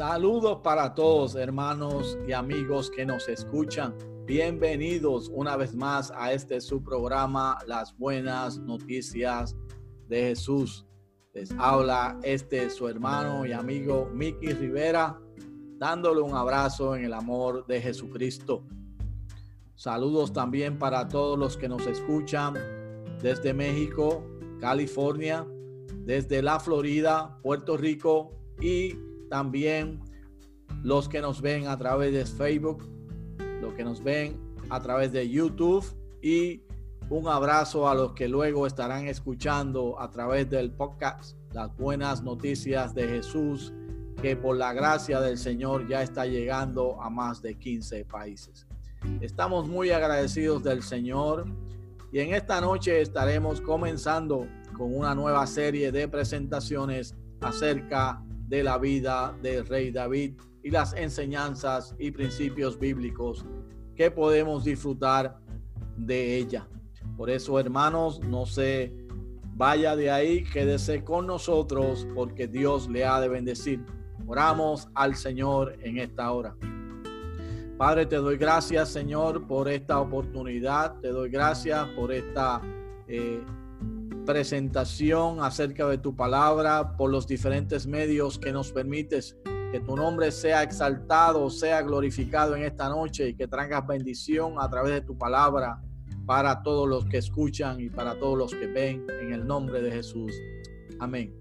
Saludos para todos hermanos y amigos que nos escuchan. Bienvenidos una vez más a este su programa Las Buenas Noticias de Jesús. Les habla este su hermano y amigo Miki Rivera, dándole un abrazo en el amor de Jesucristo. Saludos también para todos los que nos escuchan desde México, California, desde la Florida, Puerto Rico y también los que nos ven a través de Facebook, los que nos ven a través de YouTube y un abrazo a los que luego estarán escuchando a través del podcast Las Buenas Noticias de Jesús, que por la gracia del Señor ya está llegando a más de 15 países. Estamos muy agradecidos del Señor y en esta noche estaremos comenzando con una nueva serie de presentaciones acerca de la vida del rey David y las enseñanzas y principios bíblicos que podemos disfrutar de ella. Por eso, hermanos, no se vaya de ahí, quédese con nosotros porque Dios le ha de bendecir. Oramos al Señor en esta hora. Padre, te doy gracias, Señor, por esta oportunidad. Te doy gracias por esta eh, presentación acerca de tu palabra, por los diferentes medios que nos permites que tu nombre sea exaltado, sea glorificado en esta noche y que traigas bendición a través de tu palabra para todos los que escuchan y para todos los que ven en el nombre de Jesús. Amén.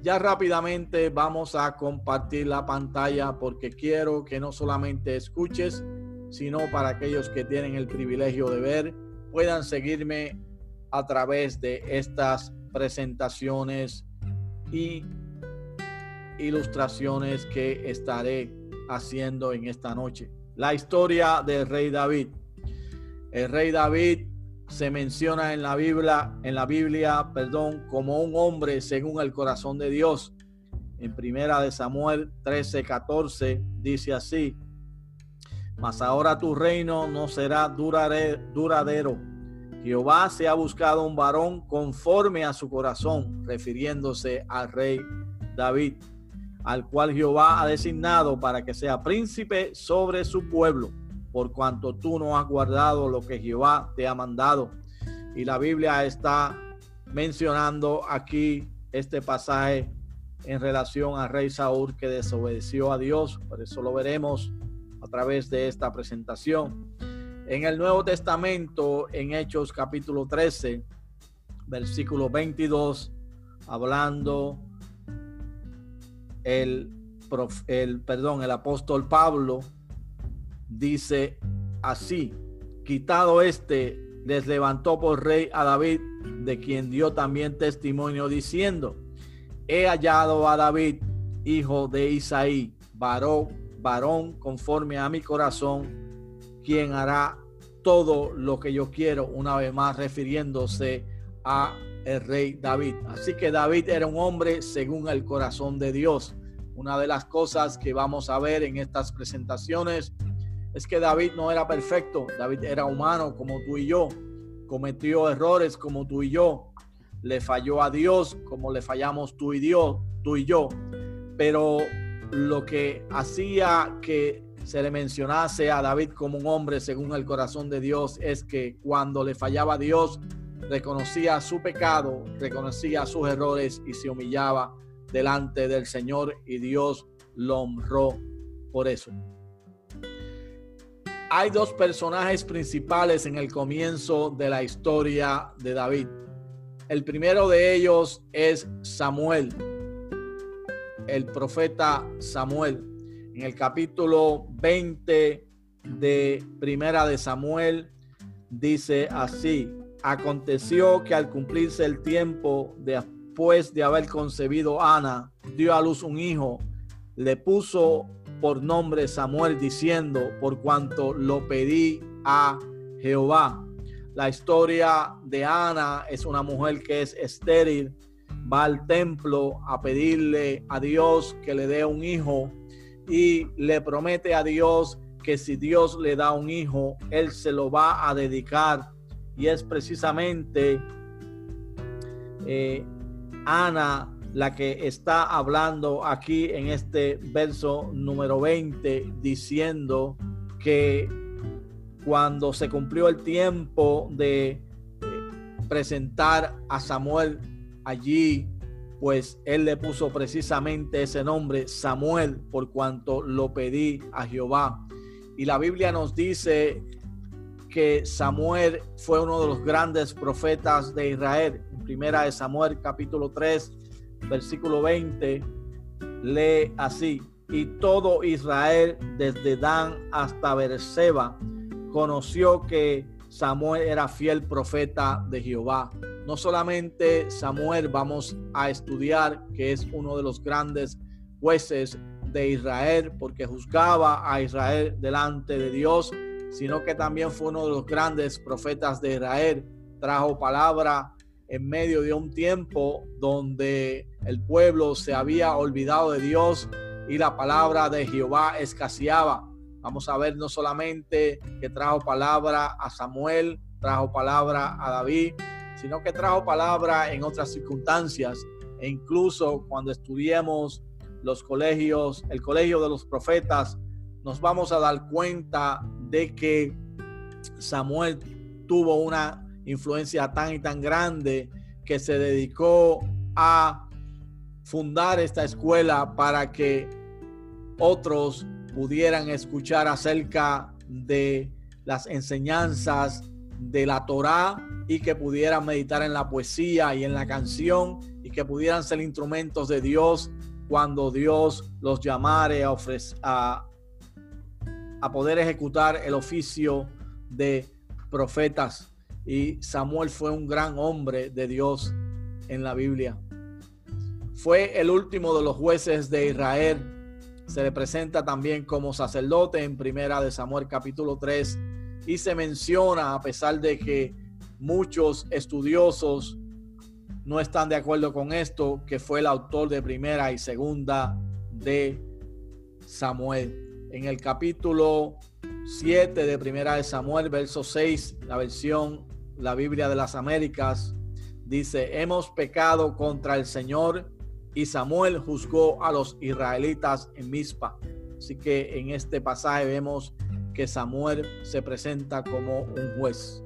Ya rápidamente vamos a compartir la pantalla porque quiero que no solamente escuches, sino para aquellos que tienen el privilegio de ver, puedan seguirme a través de estas presentaciones y ilustraciones que estaré haciendo en esta noche. La historia del rey David. El rey David se menciona en la Biblia, en la Biblia, perdón, como un hombre según el corazón de Dios. En primera de Samuel 13, 14 dice así: Mas ahora tu reino no será duradero Jehová se ha buscado un varón conforme a su corazón, refiriéndose al rey David, al cual Jehová ha designado para que sea príncipe sobre su pueblo, por cuanto tú no has guardado lo que Jehová te ha mandado. Y la Biblia está mencionando aquí este pasaje en relación al rey Saúl que desobedeció a Dios, por eso lo veremos a través de esta presentación. En el Nuevo Testamento, en Hechos capítulo 13, versículo 22, hablando el, el, perdón, el apóstol Pablo dice así, quitado este, les levantó por rey a David, de quien dio también testimonio diciendo, he hallado a David, hijo de Isaí, varón, varón conforme a mi corazón, quien hará todo lo que yo quiero, una vez más refiriéndose a el rey David. Así que David era un hombre según el corazón de Dios. Una de las cosas que vamos a ver en estas presentaciones es que David no era perfecto, David era humano como tú y yo, cometió errores como tú y yo, le falló a Dios como le fallamos tú y Dios, tú y yo, pero lo que hacía que se le mencionase a David como un hombre según el corazón de Dios es que cuando le fallaba a Dios, reconocía su pecado, reconocía sus errores y se humillaba delante del Señor y Dios lo honró por eso. Hay dos personajes principales en el comienzo de la historia de David. El primero de ellos es Samuel, el profeta Samuel en el capítulo 20 de Primera de Samuel, dice así, aconteció que al cumplirse el tiempo después de haber concebido Ana, dio a luz un hijo, le puso por nombre Samuel diciendo, por cuanto lo pedí a Jehová. La historia de Ana es una mujer que es estéril, va al templo a pedirle a Dios que le dé un hijo y le promete a Dios que si Dios le da un hijo, él se lo va a dedicar. Y es precisamente eh, Ana la que está hablando aquí en este verso número 20, diciendo que cuando se cumplió el tiempo de eh, presentar a Samuel allí, pues él le puso precisamente ese nombre, Samuel, por cuanto lo pedí a Jehová. Y la Biblia nos dice que Samuel fue uno de los grandes profetas de Israel. En primera de Samuel capítulo 3, versículo 20, lee así, y todo Israel desde Dan hasta Berseba conoció que Samuel era fiel profeta de Jehová. No solamente Samuel vamos a estudiar que es uno de los grandes jueces de Israel porque juzgaba a Israel delante de Dios, sino que también fue uno de los grandes profetas de Israel. Trajo palabra en medio de un tiempo donde el pueblo se había olvidado de Dios y la palabra de Jehová escaseaba. Vamos a ver no solamente que trajo palabra a Samuel, trajo palabra a David, sino que trajo palabra en otras circunstancias. E incluso cuando estudiemos los colegios, el colegio de los profetas, nos vamos a dar cuenta de que Samuel tuvo una influencia tan y tan grande que se dedicó a fundar esta escuela para que otros pudieran escuchar acerca de las enseñanzas de la Torá y que pudieran meditar en la poesía y en la canción y que pudieran ser instrumentos de Dios cuando Dios los llamare a, a, a poder ejecutar el oficio de profetas. Y Samuel fue un gran hombre de Dios en la Biblia. Fue el último de los jueces de Israel se le presenta también como sacerdote en primera de Samuel capítulo 3 y se menciona a pesar de que muchos estudiosos no están de acuerdo con esto, que fue el autor de primera y segunda de Samuel. En el capítulo 7 de primera de Samuel, verso 6, la versión, la Biblia de las Américas, dice, hemos pecado contra el Señor y Samuel juzgó a los israelitas en Mizpa. Así que en este pasaje vemos que Samuel se presenta como un juez.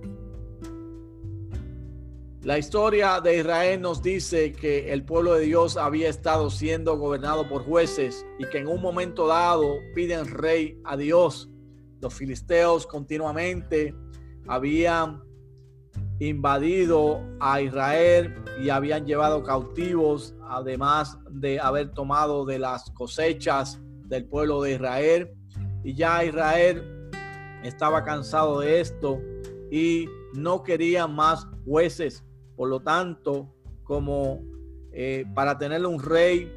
La historia de Israel nos dice que el pueblo de Dios había estado siendo gobernado por jueces y que en un momento dado piden rey a Dios. Los filisteos continuamente habían invadido a Israel y habían llevado cautivos, además de haber tomado de las cosechas del pueblo de Israel. Y ya Israel estaba cansado de esto y no quería más jueces. Por lo tanto, como eh, para tener un rey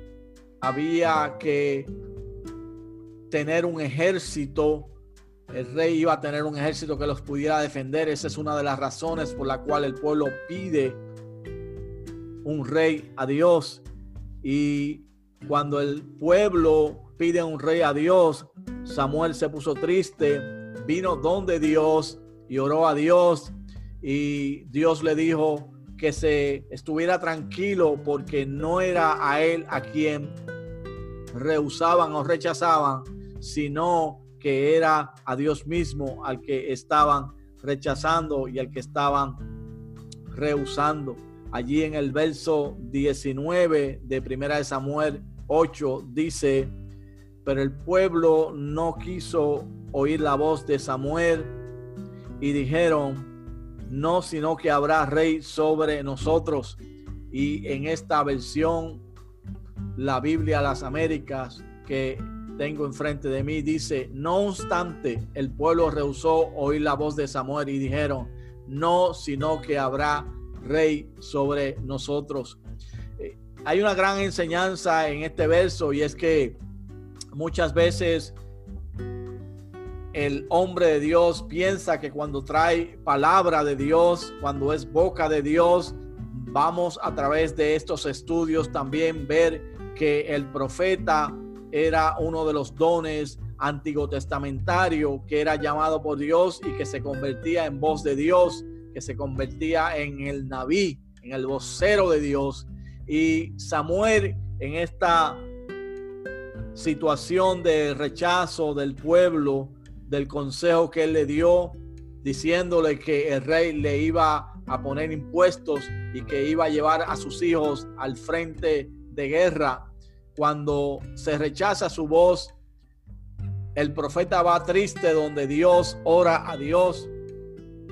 había que tener un ejército el rey iba a tener un ejército que los pudiera defender. Esa es una de las razones por la cual el pueblo pide un rey a Dios. Y cuando el pueblo pide un rey a Dios, Samuel se puso triste, vino donde Dios y oró a Dios. Y Dios le dijo que se estuviera tranquilo porque no era a él a quien rehusaban o rechazaban, sino que era a Dios mismo al que estaban rechazando y al que estaban rehusando. Allí en el verso 19 de Primera de Samuel 8 dice, pero el pueblo no quiso oír la voz de Samuel y dijeron, no, sino que habrá rey sobre nosotros. Y en esta versión, la Biblia las Américas, que tengo enfrente de mí, dice, no obstante, el pueblo rehusó oír la voz de Samuel y dijeron, no, sino que habrá rey sobre nosotros. Eh, hay una gran enseñanza en este verso y es que muchas veces el hombre de Dios piensa que cuando trae palabra de Dios, cuando es boca de Dios, vamos a través de estos estudios también ver que el profeta era uno de los dones antiguo testamentario que era llamado por Dios y que se convertía en voz de Dios, que se convertía en el naví, en el vocero de Dios. Y Samuel en esta situación de rechazo del pueblo, del consejo que él le dio, diciéndole que el rey le iba a poner impuestos y que iba a llevar a sus hijos al frente de guerra. Cuando se rechaza su voz, el profeta va triste donde Dios ora a Dios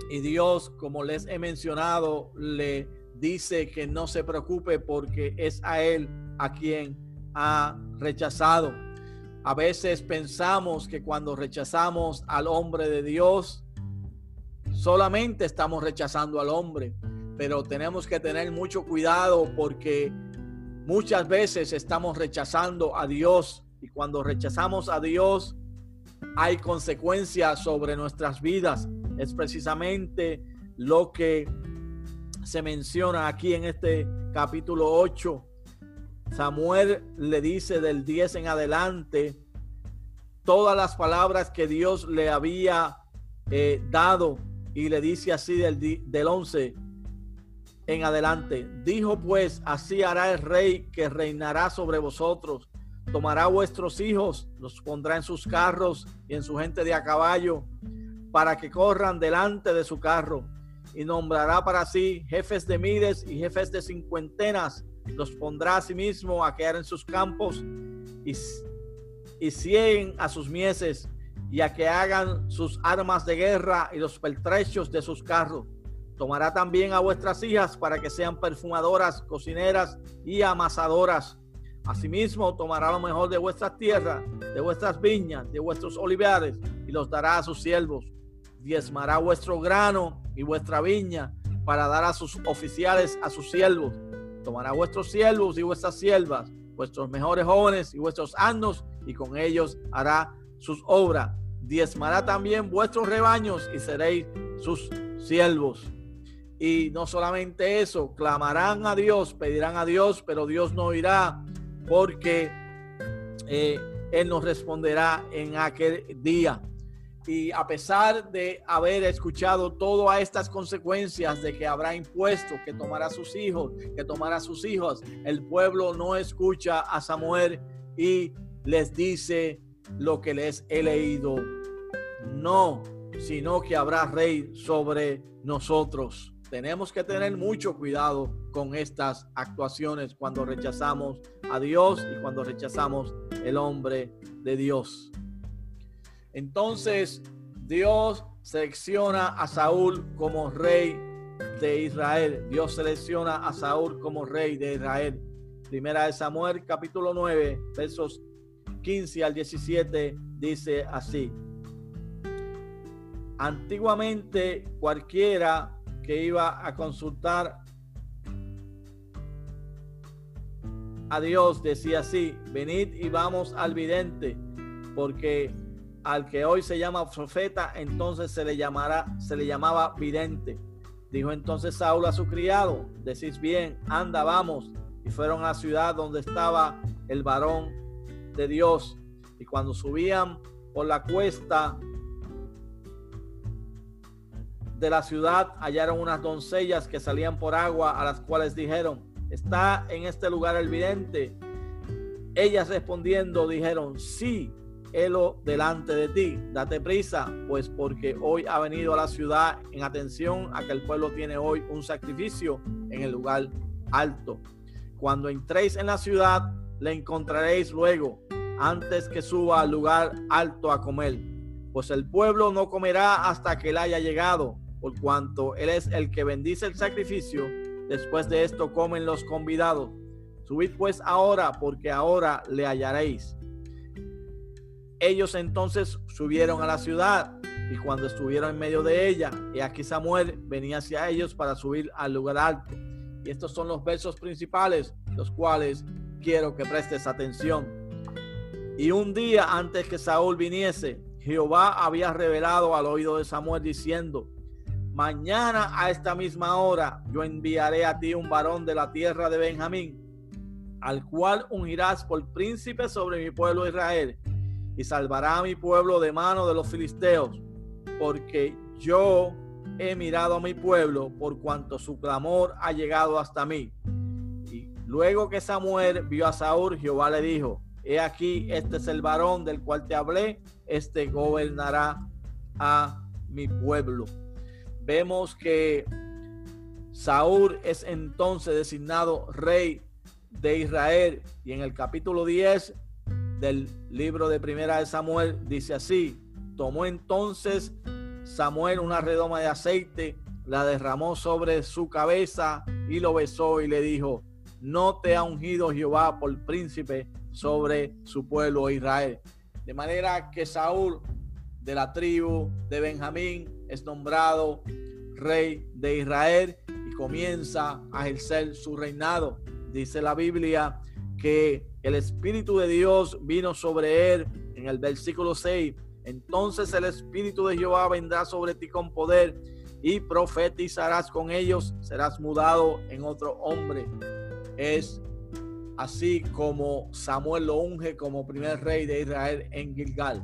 y Dios, como les he mencionado, le dice que no se preocupe porque es a él a quien ha rechazado. A veces pensamos que cuando rechazamos al hombre de Dios, solamente estamos rechazando al hombre, pero tenemos que tener mucho cuidado porque muchas veces estamos rechazando a Dios y cuando rechazamos a Dios hay consecuencias sobre nuestras vidas. Es precisamente lo que se menciona aquí en este capítulo 8 Samuel le dice del 10 en adelante todas las palabras que Dios le había eh, dado y le dice así del, del 11 en adelante. Dijo pues, así hará el rey que reinará sobre vosotros. Tomará vuestros hijos, los pondrá en sus carros y en su gente de a caballo, para que corran delante de su carro. Y nombrará para sí jefes de miles y jefes de cincuentenas los pondrá a sí mismo a quedar en sus campos y, y a sus mieses y a que hagan sus armas de guerra y los pertrechos de sus carros. Tomará también a vuestras hijas para que sean perfumadoras, cocineras y amasadoras. Asimismo, tomará lo mejor de vuestras tierras, de vuestras viñas, de vuestros olivares, y los dará a sus siervos. Diezmará vuestro grano y vuestra viña para dar a sus oficiales, a sus siervos, tomará vuestros siervos y vuestras siervas, vuestros mejores jóvenes y vuestros asnos, y con ellos hará sus obras. Diezmará también vuestros rebaños y seréis sus siervos. Y no solamente eso, clamarán a Dios, pedirán a Dios, pero Dios no irá porque eh, Él nos responderá en aquel día. Y a pesar de haber escuchado todas estas consecuencias de que habrá impuestos, que tomará sus hijos, que tomará sus hijos, el pueblo no escucha a Samuel y les dice lo que les he leído. No, sino que habrá rey sobre nosotros. Tenemos que tener mucho cuidado con estas actuaciones cuando rechazamos a Dios y cuando rechazamos el hombre de Dios. Entonces Dios selecciona a Saúl como rey de Israel. Dios selecciona a Saúl como rey de Israel. Primera de Samuel capítulo 9 versos 15 al 17 dice así. Antiguamente cualquiera que iba a consultar a Dios decía así, venid y vamos al vidente, porque al que hoy se llama profeta, entonces se le llamará, se le llamaba vidente. Dijo entonces Saúl a su criado, decís bien, anda, vamos. Y fueron a la ciudad donde estaba el varón de Dios. Y cuando subían por la cuesta de la ciudad, hallaron unas doncellas que salían por agua, a las cuales dijeron, está en este lugar el vidente. Ellas respondiendo dijeron, sí, helo delante de ti. Date prisa, pues porque hoy ha venido a la ciudad en atención a que el pueblo tiene hoy un sacrificio en el lugar alto. Cuando entréis en la ciudad, le encontraréis luego, antes que suba al lugar alto a comer. Pues el pueblo no comerá hasta que él haya llegado, por cuanto él es el que bendice el sacrificio. Después de esto comen los convidados. Subid pues ahora, porque ahora le hallaréis. Ellos entonces subieron a la ciudad y cuando estuvieron en medio de ella, y aquí Samuel venía hacia ellos para subir al lugar alto. Y estos son los versos principales, los cuales quiero que prestes atención. Y un día antes que Saúl viniese, Jehová había revelado al oído de Samuel diciendo, mañana a esta misma hora yo enviaré a ti un varón de la tierra de Benjamín, al cual ungirás por príncipe sobre mi pueblo Israel y salvará a mi pueblo de mano de los filisteos, porque yo he mirado a mi pueblo por cuanto su clamor ha llegado hasta mí. Y Luego que Samuel vio a Saúl, Jehová le dijo, he aquí, este es el varón del cual te hablé, este gobernará a mi pueblo. Vemos que Saúl es entonces designado rey de Israel y en el capítulo 10 del libro de Primera de Samuel dice así, tomó entonces Samuel una redoma de aceite, la derramó sobre su cabeza y lo besó y le dijo, no te ha ungido Jehová por príncipe sobre su pueblo Israel. De manera que Saúl de la tribu de Benjamín es nombrado rey de Israel y comienza a ejercer su reinado. Dice la Biblia que el Espíritu de Dios vino sobre él en el versículo 6. Entonces el Espíritu de Jehová vendrá sobre ti con poder y profetizarás con ellos, serás mudado en otro hombre. Es así como Samuel lo unge como primer rey de Israel en Gilgal.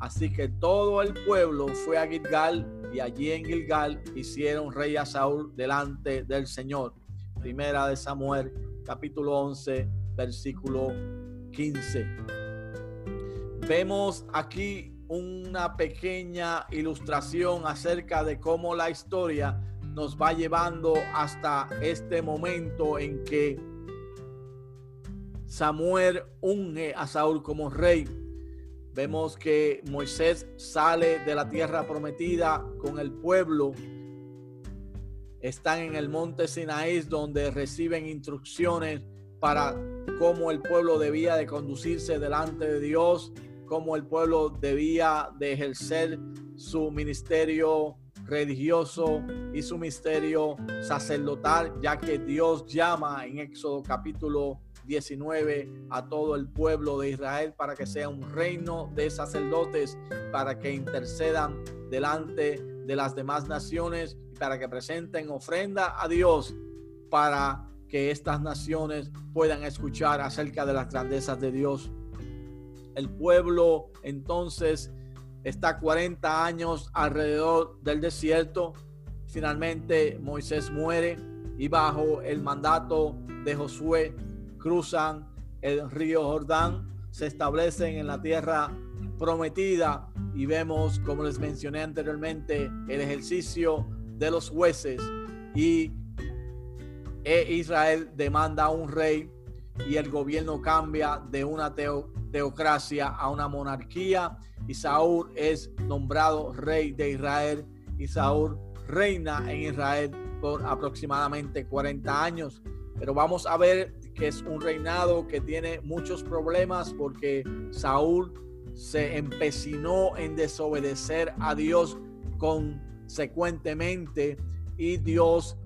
Así que todo el pueblo fue a Gilgal y allí en Gilgal hicieron rey a Saúl delante del Señor. Primera de Samuel, capítulo 11, versículo 15. Vemos aquí una pequeña ilustración acerca de cómo la historia nos va llevando hasta este momento en que Samuel unge a Saúl como rey. Vemos que Moisés sale de la tierra prometida con el pueblo. Están en el monte Sinaí donde reciben instrucciones para cómo el pueblo debía de conducirse delante de Dios, cómo el pueblo debía de ejercer su ministerio religioso y su ministerio sacerdotal, ya que Dios llama en Éxodo capítulo 19 a todo el pueblo de Israel para que sea un reino de sacerdotes, para que intercedan delante de las demás naciones y para que presenten ofrenda a Dios para que estas naciones puedan escuchar acerca de las grandezas de Dios. El pueblo entonces está 40 años alrededor del desierto. Finalmente Moisés muere y bajo el mandato de Josué cruzan el río Jordán, se establecen en la tierra prometida y vemos, como les mencioné anteriormente, el ejercicio de los jueces y e Israel demanda a un rey y el gobierno cambia de una teocracia a una monarquía y Saúl es nombrado rey de Israel y Saúl reina en Israel por aproximadamente 40 años. Pero vamos a ver que es un reinado que tiene muchos problemas porque Saúl se empecinó en desobedecer a Dios consecuentemente y Dios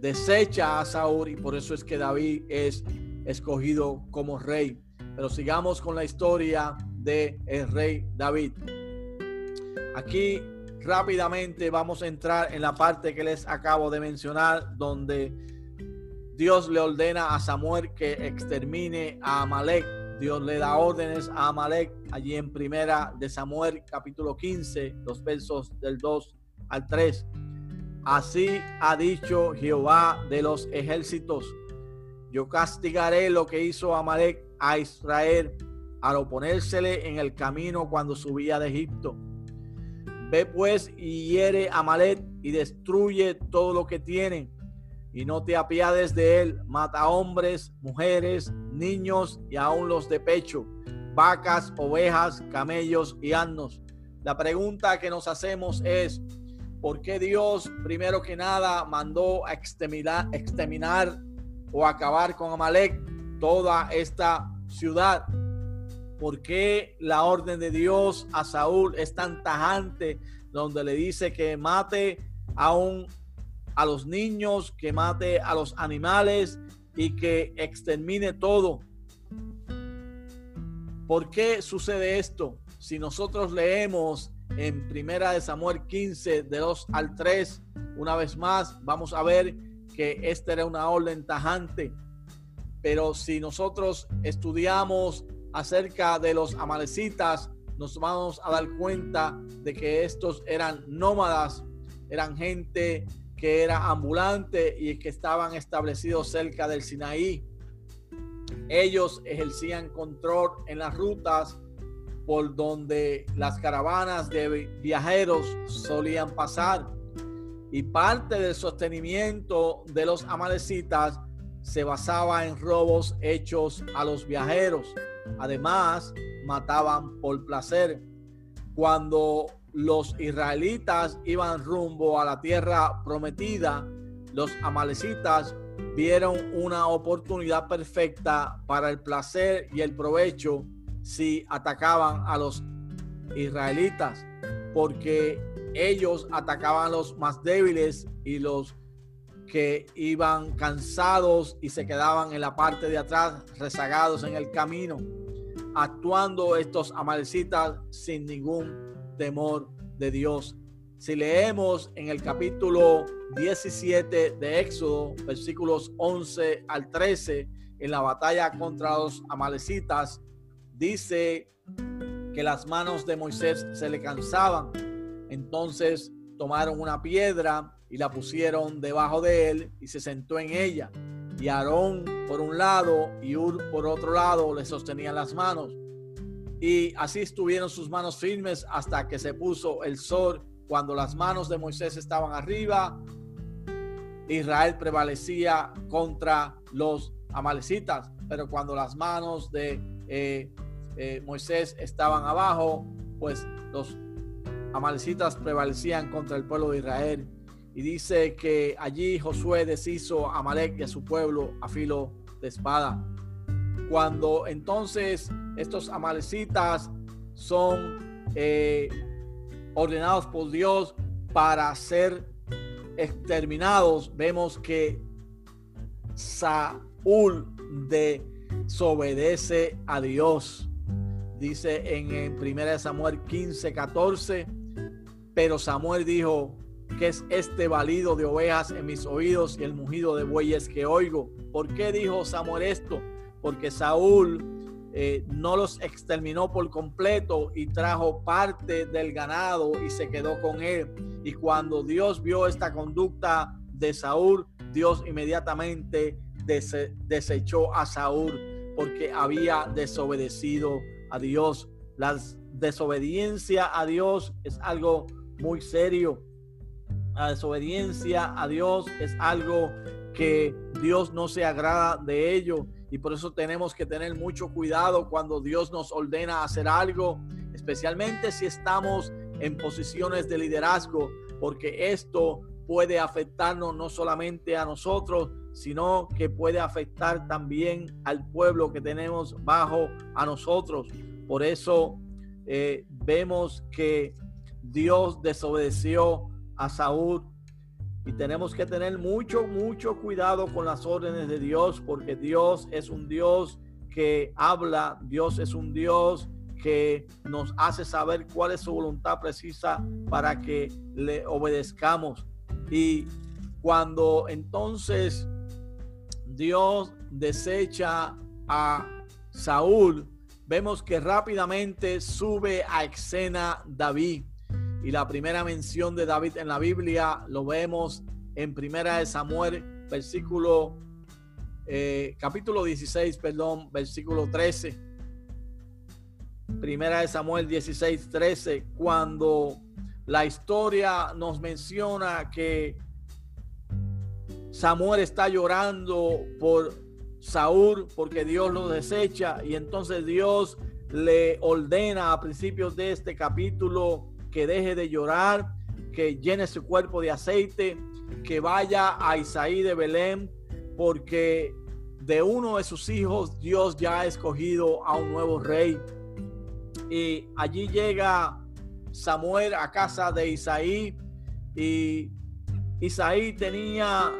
desecha a Saúl y por eso es que David es escogido como rey. Pero sigamos con la historia de el rey David. Aquí rápidamente vamos a entrar en la parte que les acabo de mencionar donde Dios le ordena a Samuel que extermine a Amalek. Dios le da órdenes a Amalek allí en primera de Samuel capítulo 15, los versos del 2 al 3. Así ha dicho Jehová de los ejércitos. Yo castigaré lo que hizo Amalek a Israel al oponérsele en el camino cuando subía de Egipto. Ve pues y hiere a Amalek y destruye todo lo que tiene y no te apiades de él. Mata hombres, mujeres, niños y aún los de pecho, vacas, ovejas, camellos y asnos. La pregunta que nos hacemos es, ¿por qué Dios primero que nada mandó a exterminar, exterminar o acabar con Amalek toda esta ciudad? ¿Por qué la orden de Dios a Saúl es tan tajante donde le dice que mate a un a los niños, que mate a los animales y que extermine todo. ¿Por qué sucede esto? Si nosotros leemos en Primera de Samuel 15, de 2 al 3, una vez más, vamos a ver que esta era una orden tajante. Pero si nosotros estudiamos acerca de los amalecitas, nos vamos a dar cuenta de que estos eran nómadas, eran gente que era ambulante y que estaban establecidos cerca del Sinaí. Ellos ejercían control en las rutas por donde las caravanas de viajeros solían pasar. Y parte del sostenimiento de los amalecitas se basaba en robos hechos a los viajeros. Además, mataban por placer. Cuando los israelitas iban rumbo a la tierra prometida, los amalecitas vieron una oportunidad perfecta para el placer y el provecho si atacaban a los israelitas, porque ellos atacaban a los más débiles y los que iban cansados y se quedaban en la parte de atrás rezagados en el camino, actuando estos amalecitas sin ningún temor de Dios. Si leemos en el capítulo 17 de Éxodo, versículos 11 al 13, en la batalla contra los amalecitas, dice que las manos de Moisés se le cansaban. Entonces tomaron una piedra y la pusieron debajo de él y se sentó en ella. Y Aarón por un lado y Ur por otro lado le sostenían las manos. Y así estuvieron sus manos firmes hasta que se puso el sol. Cuando las manos de Moisés estaban arriba, Israel prevalecía contra los amalecitas. Pero cuando las manos de eh, eh, Moisés estaban abajo, pues los amalecitas prevalecían contra el pueblo de Israel. Y dice que allí Josué deshizo a Amalek y a su pueblo a filo de espada. Cuando entonces estos amalecitas son eh, ordenados por Dios para ser exterminados, vemos que Saúl desobedece a Dios. Dice en, en 1 Samuel 15, 14, pero Samuel dijo, que es este balido de ovejas en mis oídos y el mugido de bueyes que oigo. ¿Por qué dijo Samuel esto? Porque Saúl eh, no los exterminó por completo y trajo parte del ganado y se quedó con él. Y cuando Dios vio esta conducta de Saúl, Dios inmediatamente desechó a Saúl porque había desobedecido a Dios. La desobediencia a Dios es algo muy serio la desobediencia a Dios es algo que Dios no se agrada de ello y por eso tenemos que tener mucho cuidado cuando Dios nos ordena hacer algo, especialmente si estamos en posiciones de liderazgo, porque esto puede afectarnos no solamente a nosotros, sino que puede afectar también al pueblo que tenemos bajo a nosotros. Por eso eh, vemos que Dios desobedeció a Saúl. Y tenemos que tener mucho, mucho cuidado con las órdenes de Dios, porque Dios es un Dios que habla, Dios es un Dios que nos hace saber cuál es su voluntad precisa para que le obedezcamos. Y cuando entonces Dios desecha a Saúl, vemos que rápidamente sube a escena David. Y la primera mención de David en la Biblia lo vemos en Primera de Samuel, versículo, eh, capítulo 16, perdón, versículo 13. Primera de Samuel 16, 13, cuando la historia nos menciona que Samuel está llorando por Saúl porque Dios lo desecha y entonces Dios le ordena a principios de este capítulo que deje de llorar, que llene su cuerpo de aceite, que vaya a Isaí de Belén, porque de uno de sus hijos Dios ya ha escogido a un nuevo rey. Y allí llega Samuel a casa de Isaí y Isaí tenía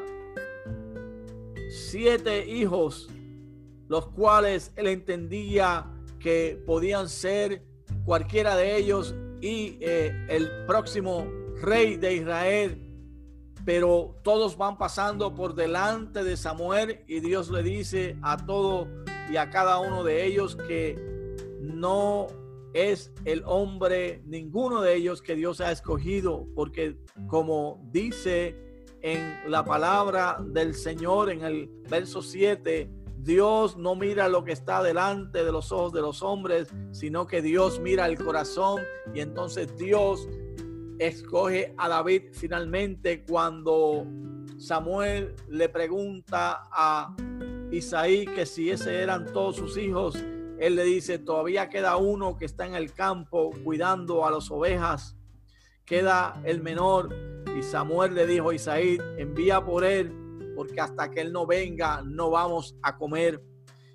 siete hijos, los cuales él entendía que podían ser cualquiera de ellos y eh, el próximo rey de Israel. Pero todos van pasando por delante de Samuel y Dios le dice a todo y a cada uno de ellos que no es el hombre, ninguno de ellos que Dios ha escogido, porque como dice en la palabra del Señor en el verso 7, Dios no mira lo que está delante de los ojos de los hombres, sino que Dios mira el corazón. Y entonces Dios escoge a David finalmente cuando Samuel le pregunta a Isaí que si ese eran todos sus hijos, él le dice, todavía queda uno que está en el campo cuidando a las ovejas, queda el menor. Y Samuel le dijo a Isaí, envía por él, porque hasta que él no venga no vamos a comer.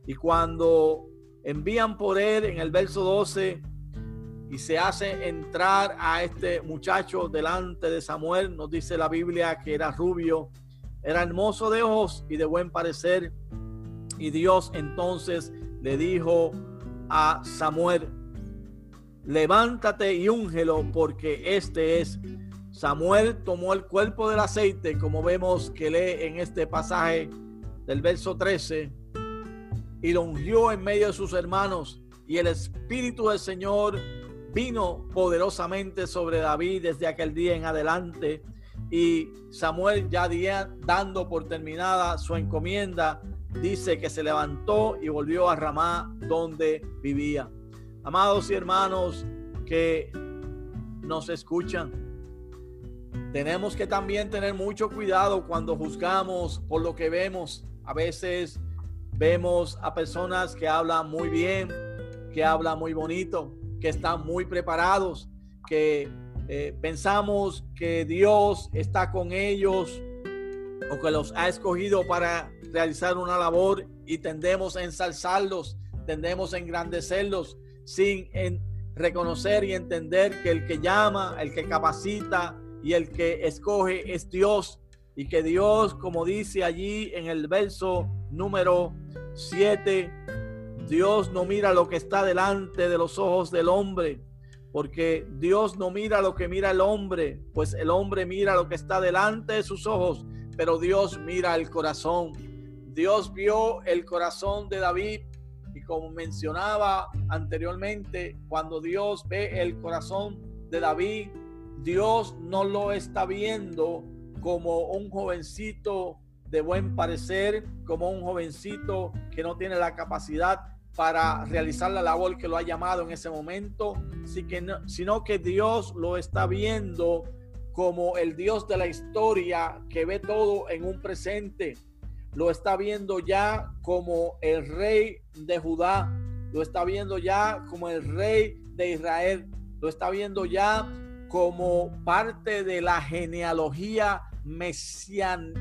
Y cuando envían por él en el verso 12 y se hace entrar a este muchacho delante de Samuel, nos dice la Biblia que era rubio, era hermoso de ojos y de buen parecer. Y Dios entonces le dijo a Samuel, levántate y úngelo porque este es. Samuel tomó el cuerpo del aceite, como vemos que lee en este pasaje del verso 13, y lo ungió en medio de sus hermanos, y el Espíritu del Señor vino poderosamente sobre David desde aquel día en adelante, y Samuel ya dando por terminada su encomienda, dice que se levantó y volvió a Ramá donde vivía. Amados y hermanos que nos escuchan, tenemos que también tener mucho cuidado cuando juzgamos por lo que vemos. A veces vemos a personas que hablan muy bien, que hablan muy bonito, que están muy preparados, que eh, pensamos que Dios está con ellos o que los ha escogido para realizar una labor y tendemos a ensalzarlos, tendemos a engrandecerlos sin reconocer y entender que el que llama, el que capacita y el que escoge es Dios y que Dios, como dice allí en el verso número 7, Dios no mira lo que está delante de los ojos del hombre, porque Dios no mira lo que mira el hombre, pues el hombre mira lo que está delante de sus ojos, pero Dios mira el corazón. Dios vio el corazón de David como mencionaba anteriormente, cuando Dios ve el corazón de David, Dios no lo está viendo como un jovencito de buen parecer, como un jovencito que no tiene la capacidad para realizar la labor que lo ha llamado en ese momento, sino que Dios lo está viendo como el Dios de la historia que ve todo en un presente. Lo está viendo ya como el rey de Judá. Lo está viendo ya como el rey de Israel. Lo está viendo ya como parte de la genealogía mesiánica,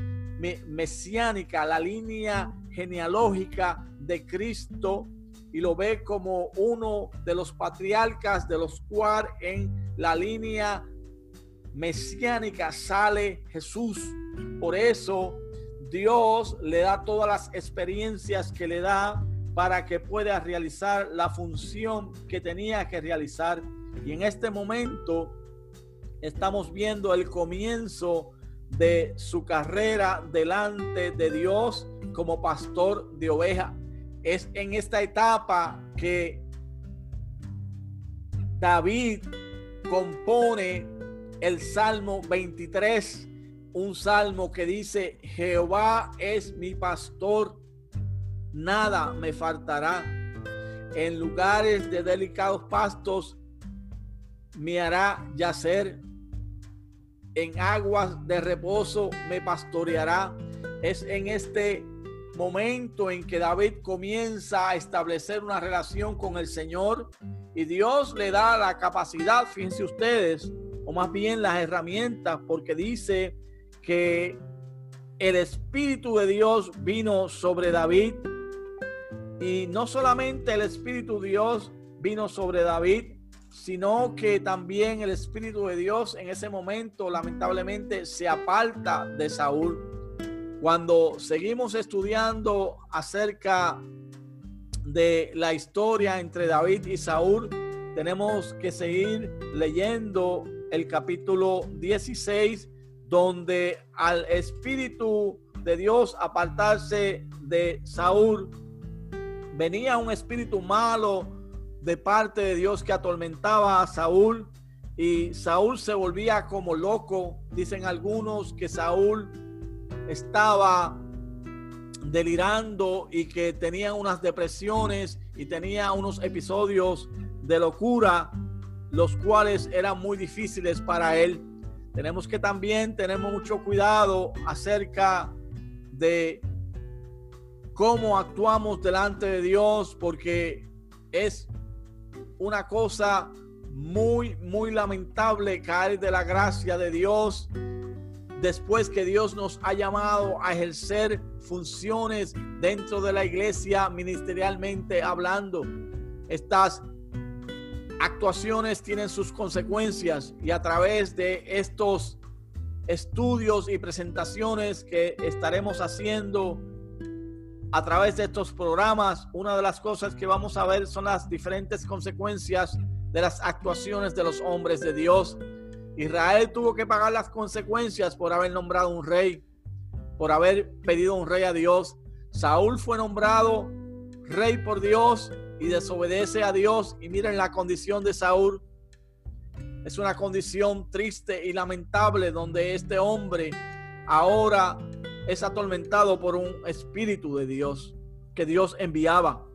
la línea genealógica de Cristo y lo ve como uno de los patriarcas de los cuales en la línea mesiánica sale Jesús. Por eso Dios le da todas las experiencias que le da para que pueda realizar la función que tenía que realizar. Y en este momento estamos viendo el comienzo de su carrera delante de Dios como pastor de oveja. Es en esta etapa que David compone el Salmo 23, un salmo que dice, Jehová es mi pastor, nada me faltará. En lugares de delicados pastos me hará yacer. En aguas de reposo me pastoreará. Es en este momento en que David comienza a establecer una relación con el Señor y Dios le da la capacidad, fíjense ustedes, o más bien las herramientas, porque dice que el Espíritu de Dios vino sobre David y no solamente el Espíritu de Dios vino sobre David, sino que también el Espíritu de Dios en ese momento lamentablemente se aparta de Saúl. Cuando seguimos estudiando acerca de la historia entre David y Saúl, tenemos que seguir leyendo el capítulo 16, donde al Espíritu de Dios apartarse de Saúl, venía un espíritu malo de parte de Dios que atormentaba a Saúl y Saúl se volvía como loco. Dicen algunos que Saúl estaba delirando y que tenía unas depresiones y tenía unos episodios de locura, los cuales eran muy difíciles para él. Tenemos que también tener mucho cuidado acerca de cómo actuamos delante de Dios, porque es una cosa muy, muy lamentable caer de la gracia de Dios después que Dios nos ha llamado a ejercer funciones dentro de la iglesia ministerialmente hablando. Estas actuaciones tienen sus consecuencias y a través de estos estudios y presentaciones que estaremos haciendo a través de estos programas, una de las cosas que vamos a ver son las diferentes consecuencias de las actuaciones de los hombres de Dios. Israel tuvo que pagar las consecuencias por haber nombrado un rey, por haber pedido un rey a Dios. Saúl fue nombrado rey por Dios y desobedece a Dios. Y miren la condición de Saúl. Es una condición triste y lamentable donde este hombre ahora es atormentado por un espíritu de Dios que Dios enviaba.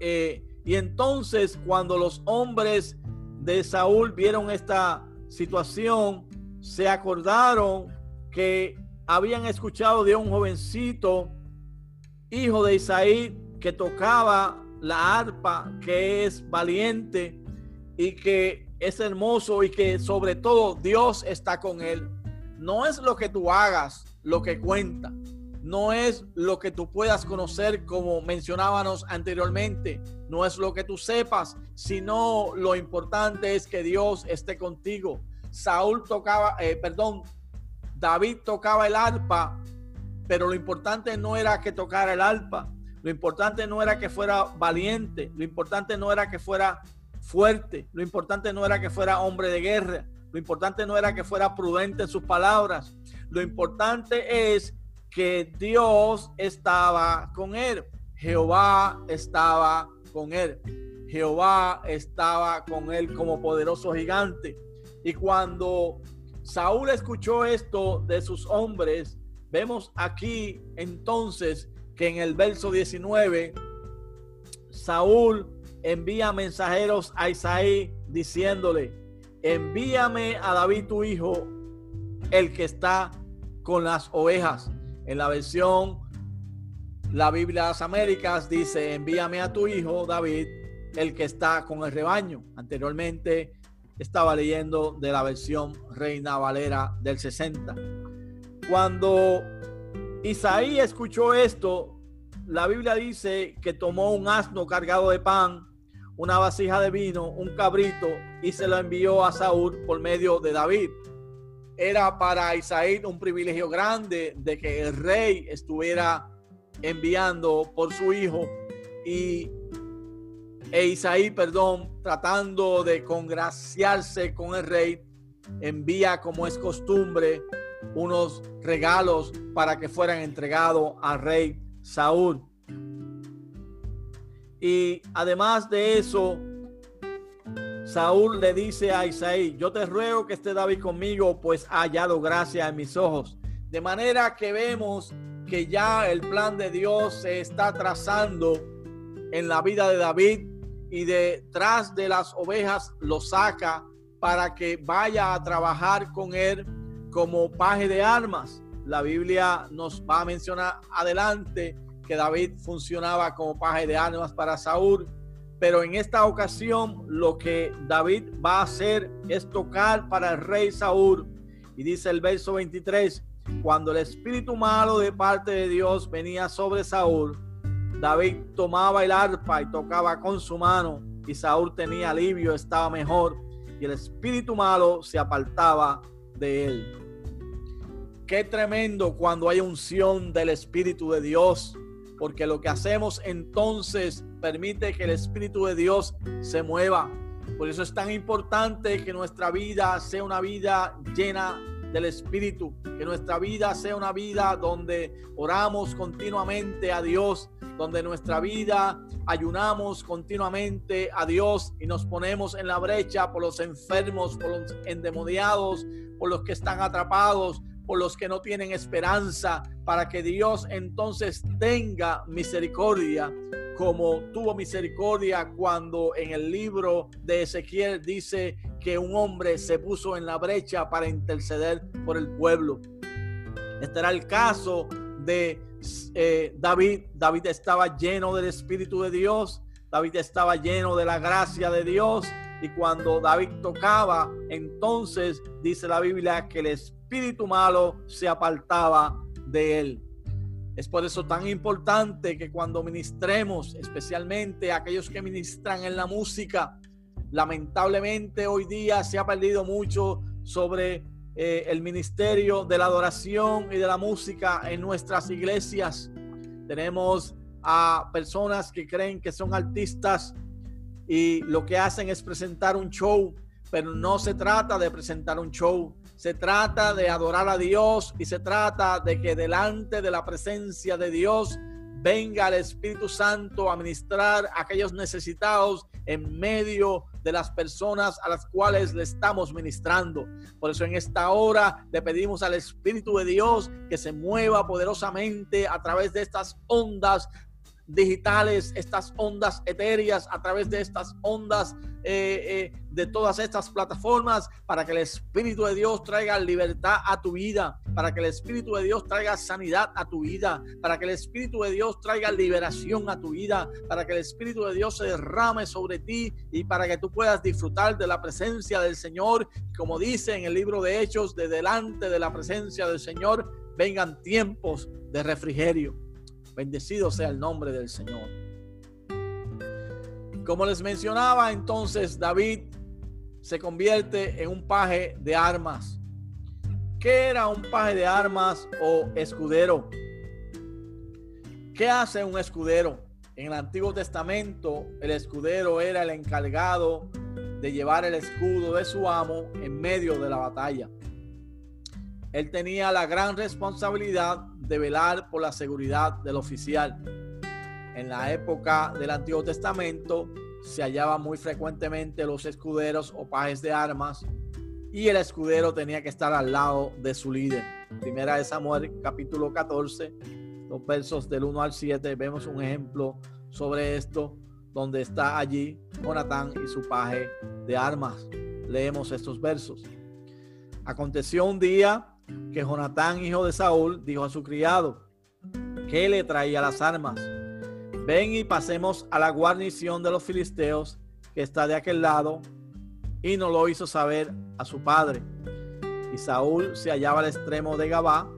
Eh, y entonces cuando los hombres de Saúl vieron esta situación, se acordaron que habían escuchado de un jovencito, hijo de Isaí, que tocaba la arpa, que es valiente y que es hermoso y que sobre todo Dios está con él. No es lo que tú hagas lo que cuenta, no es lo que tú puedas conocer como mencionábamos anteriormente, no es lo que tú sepas, sino lo importante es que Dios esté contigo. Saúl tocaba, eh, perdón, David tocaba el arpa, pero lo importante no era que tocara el arpa, lo importante no era que fuera valiente, lo importante no era que fuera fuerte, lo importante no era que fuera hombre de guerra, lo importante no era que fuera prudente en sus palabras, lo importante es que Dios estaba con él. Jehová estaba con él. Jehová estaba con él como poderoso gigante. Y cuando Saúl escuchó esto de sus hombres, vemos aquí entonces que en el verso 19, Saúl envía mensajeros a Isaí diciéndole, envíame a David tu hijo, el que está con las ovejas. En la versión, la Biblia de las Américas dice, envíame a tu hijo David, el que está con el rebaño. Anteriormente estaba leyendo de la versión Reina Valera del 60. Cuando Isaí escuchó esto, la Biblia dice que tomó un asno cargado de pan, una vasija de vino, un cabrito y se lo envió a Saúl por medio de David. Era para Isaí un privilegio grande de que el rey estuviera enviando por su hijo y e Isaí, perdón, tratando de congraciarse con el rey, envía como es costumbre unos regalos para que fueran entregados al rey Saúl. Y además de eso, Saúl le dice a Isaí, yo te ruego que esté David conmigo, pues ha hallado gracia en mis ojos. De manera que vemos que ya el plan de Dios se está trazando en la vida de David y detrás de las ovejas lo saca para que vaya a trabajar con él como paje de armas. La Biblia nos va a mencionar adelante que David funcionaba como paje de armas para Saúl pero en esta ocasión lo que David va a hacer es tocar para el rey Saúl. Y dice el verso 23, cuando el espíritu malo de parte de Dios venía sobre Saúl, David tomaba el arpa y tocaba con su mano, y Saúl tenía alivio, estaba mejor, y el espíritu malo se apartaba de él. Qué tremendo cuando hay unción del Espíritu de Dios porque lo que hacemos entonces permite que el Espíritu de Dios se mueva. Por eso es tan importante que nuestra vida sea una vida llena del Espíritu, que nuestra vida sea una vida donde oramos continuamente a Dios, donde nuestra vida ayunamos continuamente a Dios y nos ponemos en la brecha por los enfermos, por los endemoniados, por los que están atrapados, por los que no tienen esperanza, para que Dios entonces tenga misericordia, como tuvo misericordia cuando en el libro de Ezequiel dice que un hombre se puso en la brecha para interceder por el pueblo. Este era el caso de eh, David. David estaba lleno del Espíritu de Dios. David estaba lleno de la gracia de Dios. Y cuando David tocaba, entonces dice la Biblia que el espíritu malo se apartaba de él. Es por eso tan importante que cuando ministremos, especialmente aquellos que ministran en la música, lamentablemente hoy día se ha perdido mucho sobre eh, el ministerio de la adoración y de la música en nuestras iglesias. Tenemos a personas que creen que son artistas y lo que hacen es presentar un show, pero no se trata de presentar un show, se trata de adorar a Dios y se trata de que delante de la presencia de Dios venga el Espíritu Santo a ministrar a aquellos necesitados en medio de las personas a las cuales le estamos ministrando. Por eso en esta hora le pedimos al Espíritu de Dios que se mueva poderosamente a través de estas ondas digitales, estas ondas etéreas, a través de estas ondas eh, eh, de todas estas plataformas, para que el Espíritu de Dios traiga libertad a tu vida, para que el Espíritu de Dios traiga sanidad a tu vida, para que el Espíritu de Dios traiga liberación a tu vida, para que el Espíritu de Dios se derrame sobre ti y para que tú puedas disfrutar de la presencia del Señor, como dice en el libro de Hechos, de delante de la presencia del Señor vengan tiempos de refrigerio. Bendecido sea el nombre del Señor. Como les mencionaba, entonces David se convierte en un paje de armas. ¿Qué era un paje de armas o escudero? ¿Qué hace un escudero? En el Antiguo Testamento, el escudero era el encargado de llevar el escudo de su amo en medio de la batalla. Él tenía la gran responsabilidad de velar por la seguridad del oficial. En la época del Antiguo Testamento se hallaban muy frecuentemente los escuderos o pajes de armas y el escudero tenía que estar al lado de su líder. Primera de Samuel capítulo 14, los versos del 1 al 7, vemos un ejemplo sobre esto donde está allí Jonatán y su paje de armas. Leemos estos versos. Aconteció un día que Jonatán, hijo de Saúl, dijo a su criado, que le traía las armas. Ven y pasemos a la guarnición de los filisteos que está de aquel lado. Y no lo hizo saber a su padre. Y Saúl se hallaba al extremo de Gabá,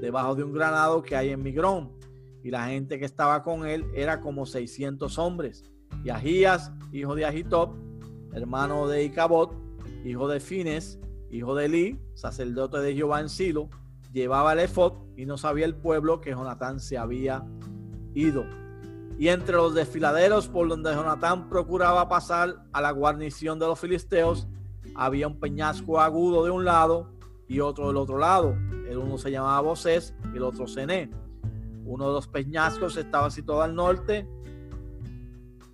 debajo de un granado que hay en Migrón. Y la gente que estaba con él era como 600 hombres. Y Agías, hijo de Agitob, hermano de Icabot, hijo de Fines, hijo de Eli, sacerdote de Jehová en Silo, llevaba el efod y no sabía el pueblo que Jonatán se había ido. Y entre los desfiladeros por donde Jonatán procuraba pasar a la guarnición de los filisteos, había un peñasco agudo de un lado y otro del otro lado. El uno se llamaba Bosés y el otro Cené. Uno de los peñascos estaba situado al norte,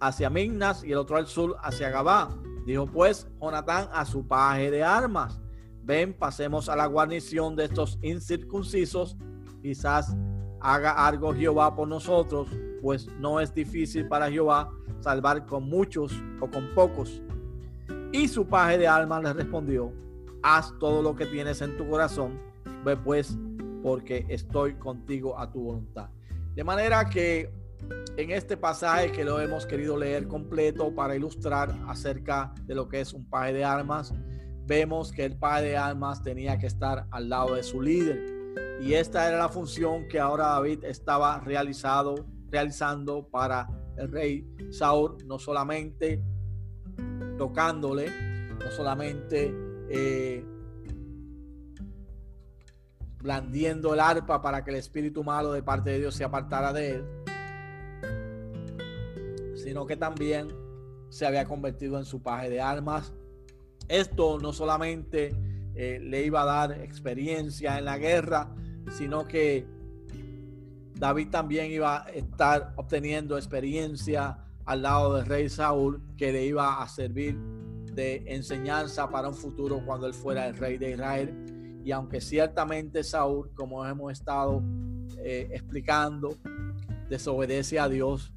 hacia Mignas, y el otro al sur, hacia Gabá. Dijo pues Jonatán a su paje de armas, ven, pasemos a la guarnición de estos incircuncisos, quizás haga algo Jehová por nosotros, pues no es difícil para Jehová salvar con muchos o con pocos. Y su paje de alma le respondió, haz todo lo que tienes en tu corazón, ve pues, porque estoy contigo a tu voluntad. De manera que en este pasaje que lo hemos querido leer completo para ilustrar acerca de lo que es un paje de armas, vemos que el padre de almas tenía que estar al lado de su líder. Y esta era la función que ahora David estaba realizando para el rey Saúl, no solamente tocándole, no solamente eh, blandiendo el arpa para que el espíritu malo de parte de Dios se apartara de él, sino que también se había convertido en su paje de armas esto no solamente eh, le iba a dar experiencia en la guerra, sino que David también iba a estar obteniendo experiencia al lado del rey Saúl, que le iba a servir de enseñanza para un futuro cuando él fuera el rey de Israel. Y aunque ciertamente Saúl, como hemos estado eh, explicando, desobedece a Dios,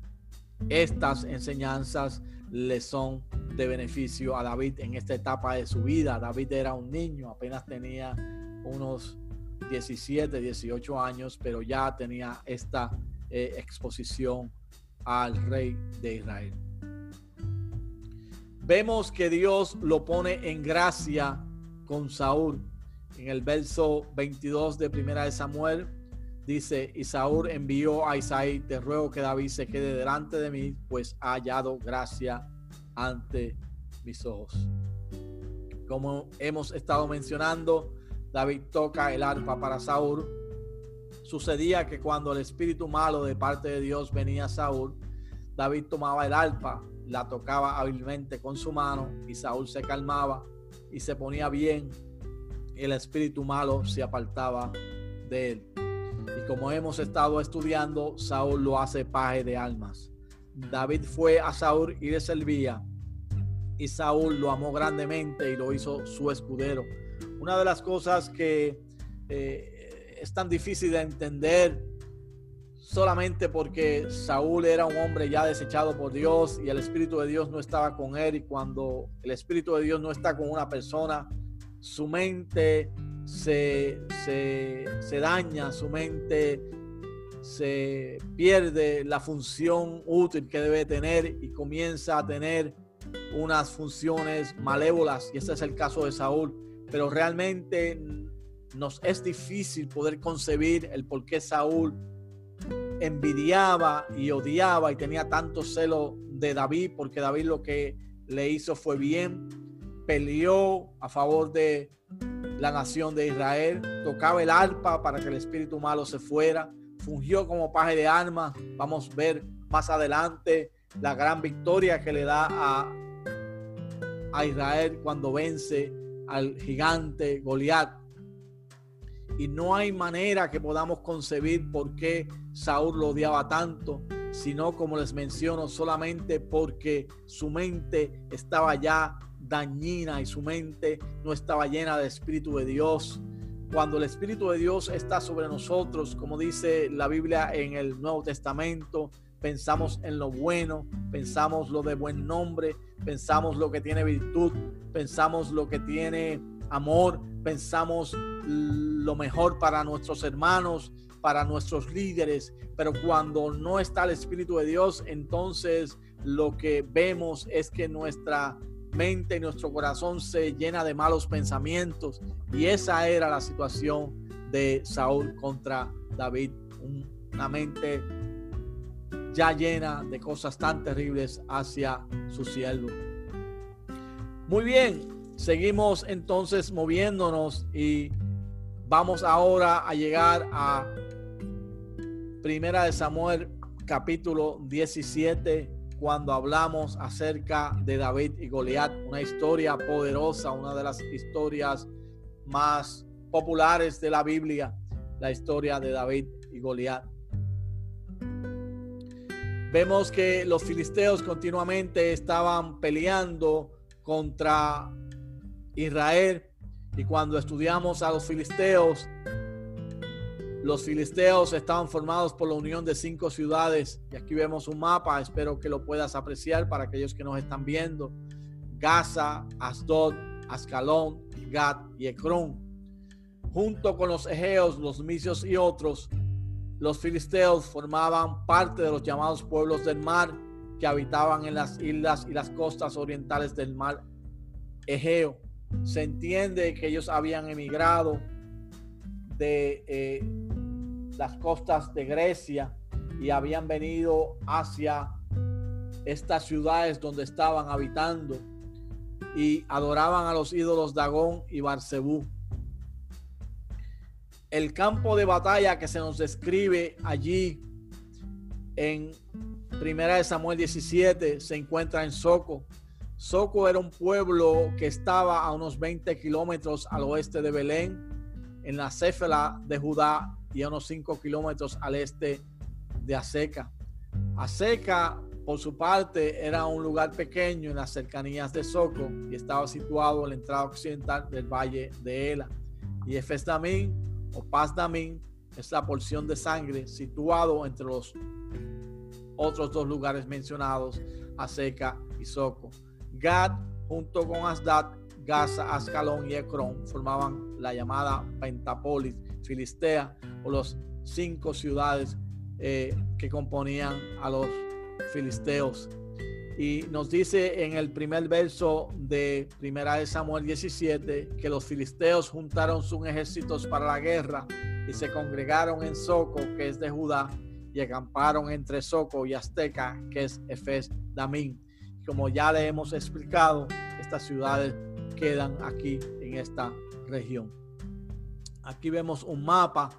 estas enseñanzas le son de beneficio a David en esta etapa de su vida. David era un niño, apenas tenía unos 17, 18 años, pero ya tenía esta eh, exposición al rey de Israel. Vemos que Dios lo pone en gracia con Saúl. En el verso 22 de Primera de Samuel dice, y Saúl envió a Isaí, te ruego que David se quede delante de mí, pues ha hallado gracia ante mis ojos. Como hemos estado mencionando, David toca el arpa para Saúl. Sucedía que cuando el espíritu malo de parte de Dios venía a Saúl, David tomaba el arpa, la tocaba hábilmente con su mano y Saúl se calmaba y se ponía bien. El espíritu malo se apartaba de él. Como hemos estado estudiando, Saúl lo hace paje de almas. David fue a Saúl y le servía. Y Saúl lo amó grandemente y lo hizo su escudero. Una de las cosas que eh, es tan difícil de entender solamente porque Saúl era un hombre ya desechado por Dios y el Espíritu de Dios no estaba con él y cuando el Espíritu de Dios no está con una persona, su mente se, se daña, su mente se pierde la función útil que debe tener y comienza a tener unas funciones malévolas y ese es el caso de Saúl. Pero realmente nos es difícil poder concebir el por qué Saúl envidiaba y odiaba y tenía tanto celo de David, porque David lo que le hizo fue bien, peleó a favor de la nación de Israel, tocaba el arpa para que el espíritu malo se fuera, fungió como paje de armas. Vamos a ver más adelante la gran victoria que le da a, a Israel cuando vence al gigante Goliat. Y no hay manera que podamos concebir por qué Saúl lo odiaba tanto, sino como les menciono, solamente porque su mente estaba ya dañina y su mente no estaba llena de Espíritu de Dios. Cuando el Espíritu de Dios está sobre nosotros, como dice la Biblia en el Nuevo Testamento, pensamos en lo bueno, pensamos lo de buen nombre, pensamos lo que tiene virtud, pensamos lo que tiene amor, pensamos lo mejor para nuestros hermanos, para nuestros líderes, pero cuando no está el Espíritu de Dios, entonces lo que vemos es que nuestra mente y nuestro corazón se llena de malos pensamientos. Y esa era la situación de Saúl contra David, una mente ya llena de cosas tan terribles hacia su siervo. Muy bien, seguimos entonces moviéndonos y vamos ahora a llegar a Primera de Samuel capítulo 17 cuando hablamos acerca de David y Goliat, una historia poderosa, una de las historias más populares de la Biblia, la historia de David y Goliat. Vemos que los filisteos continuamente estaban peleando contra Israel y cuando estudiamos a los filisteos, los filisteos estaban formados por la unión de cinco ciudades y aquí vemos un mapa, espero que lo puedas apreciar para aquellos que nos están viendo. Gaza, Asdod, Ascalón, Gad y Ecrón. Junto con los egeos, los misios y otros, los filisteos formaban parte de los llamados pueblos del mar que habitaban en las islas y las costas orientales del mar Egeo. Se entiende que ellos habían emigrado de eh, las costas de Grecia y habían venido hacia estas ciudades donde estaban habitando y adoraban a los ídolos Dagón y Barsebú el campo de batalla que se nos describe allí en Primera de Samuel 17 se encuentra en Soco. Soco era un pueblo que estaba a unos 20 kilómetros al oeste de Belén, en la Céfala de Judá, y a unos 5 kilómetros al este de Aseca. Aseca, por su parte, era un lugar pequeño en las cercanías de Soco y estaba situado en la entrada occidental del valle de Ela. Y Efes o Paz Damín es la porción de sangre situado entre los otros dos lugares mencionados, Aseca y Soco. Gad junto con Asdad, Gaza, Ascalón y Ecrón formaban la llamada Pentapolis Filistea o los cinco ciudades eh, que componían a los filisteos. Y nos dice en el primer verso de Primera de Samuel 17 que los filisteos juntaron sus ejércitos para la guerra y se congregaron en Soco, que es de Judá, y acamparon entre Soco y Azteca, que es Efes Damín. Como ya le hemos explicado, estas ciudades quedan aquí en esta región. Aquí vemos un mapa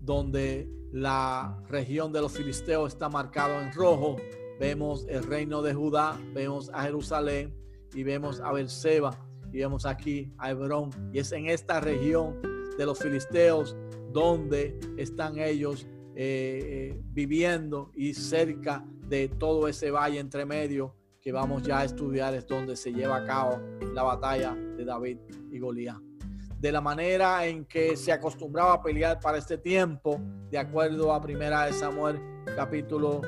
donde la región de los filisteos está marcado en rojo. Vemos el reino de Judá, vemos a Jerusalén y vemos a Berseba y vemos aquí a Hebrón. Y es en esta región de los filisteos donde están ellos eh, eh, viviendo y cerca de todo ese valle entre medio que vamos ya a estudiar es donde se lleva a cabo la batalla de David y Goliat. De la manera en que se acostumbraba a pelear para este tiempo, de acuerdo a Primera de Samuel capítulo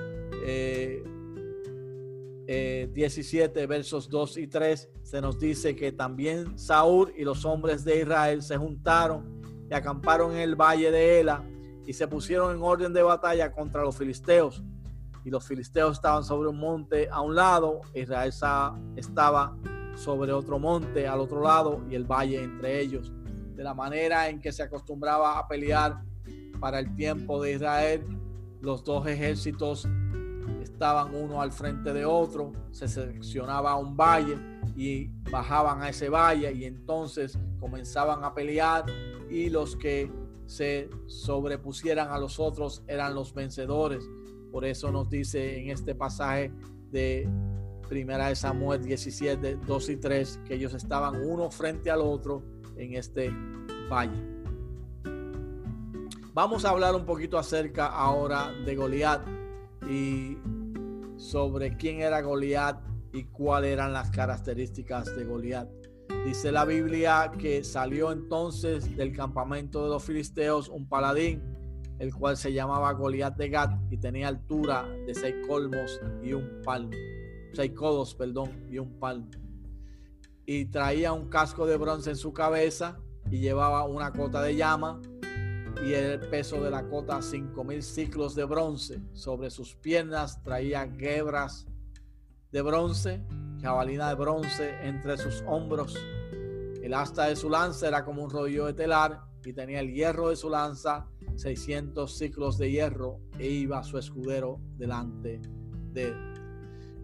17 eh, versos 2 y 3, se nos dice que también Saúl y los hombres de Israel se juntaron y acamparon en el valle de Ela y se pusieron en orden de batalla contra los filisteos y los filisteos estaban sobre un monte a un lado, Israel estaba sobre otro monte al otro lado y el valle entre ellos. De la manera en que se acostumbraba a pelear para el tiempo de Israel, los dos ejércitos estaban uno al frente de otro, se seleccionaba un valle y bajaban a ese valle y entonces comenzaban a pelear y los que se sobrepusieran a los otros eran los vencedores. Por eso nos dice en este pasaje de Primera de Samuel 17, 2 y 3 que ellos estaban uno frente al otro en este valle. Vamos a hablar un poquito acerca ahora de Goliat y sobre quién era Goliat y cuáles eran las características de Goliat. Dice la Biblia que salió entonces del campamento de los filisteos un paladín el cual se llamaba Goliat de Gat y tenía altura de seis colmos y un palmo, seis codos, perdón, y un palmo. Y traía un casco de bronce en su cabeza y llevaba una cota de llama y el peso de la cota cinco mil ciclos de bronce. Sobre sus piernas traía gebras de bronce, jabalina de bronce entre sus hombros. El asta de su lanza era como un rollo de telar y tenía el hierro de su lanza 600 ciclos de hierro e iba su escudero delante de.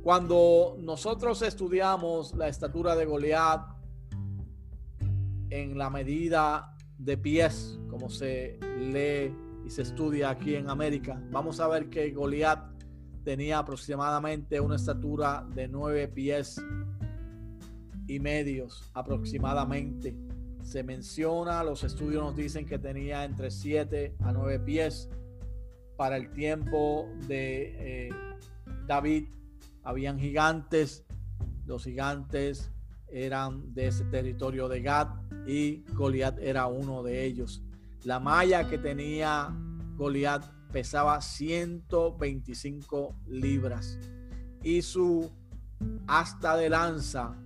Cuando nosotros estudiamos la estatura de Goliat en la medida de pies, como se lee y se estudia aquí en América, vamos a ver que Goliat tenía aproximadamente una estatura de nueve pies y medios aproximadamente se menciona, los estudios nos dicen que tenía entre 7 a 9 pies. Para el tiempo de eh, David habían gigantes, los gigantes eran de ese territorio de Gad y Goliat era uno de ellos. La malla que tenía Goliat pesaba 125 libras y su asta de lanza